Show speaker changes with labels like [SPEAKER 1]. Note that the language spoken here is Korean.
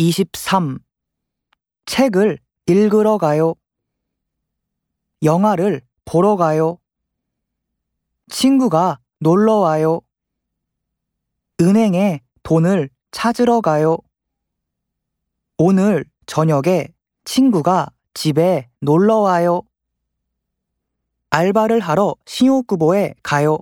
[SPEAKER 1] 23. 책을 읽으러 가요. 영화를 보러 가요. 친구가 놀러 와요. 은행에 돈을 찾으러 가요. 오늘 저녁에 친구가 집에 놀러 와요. 알바를 하러 신호구보에 가요.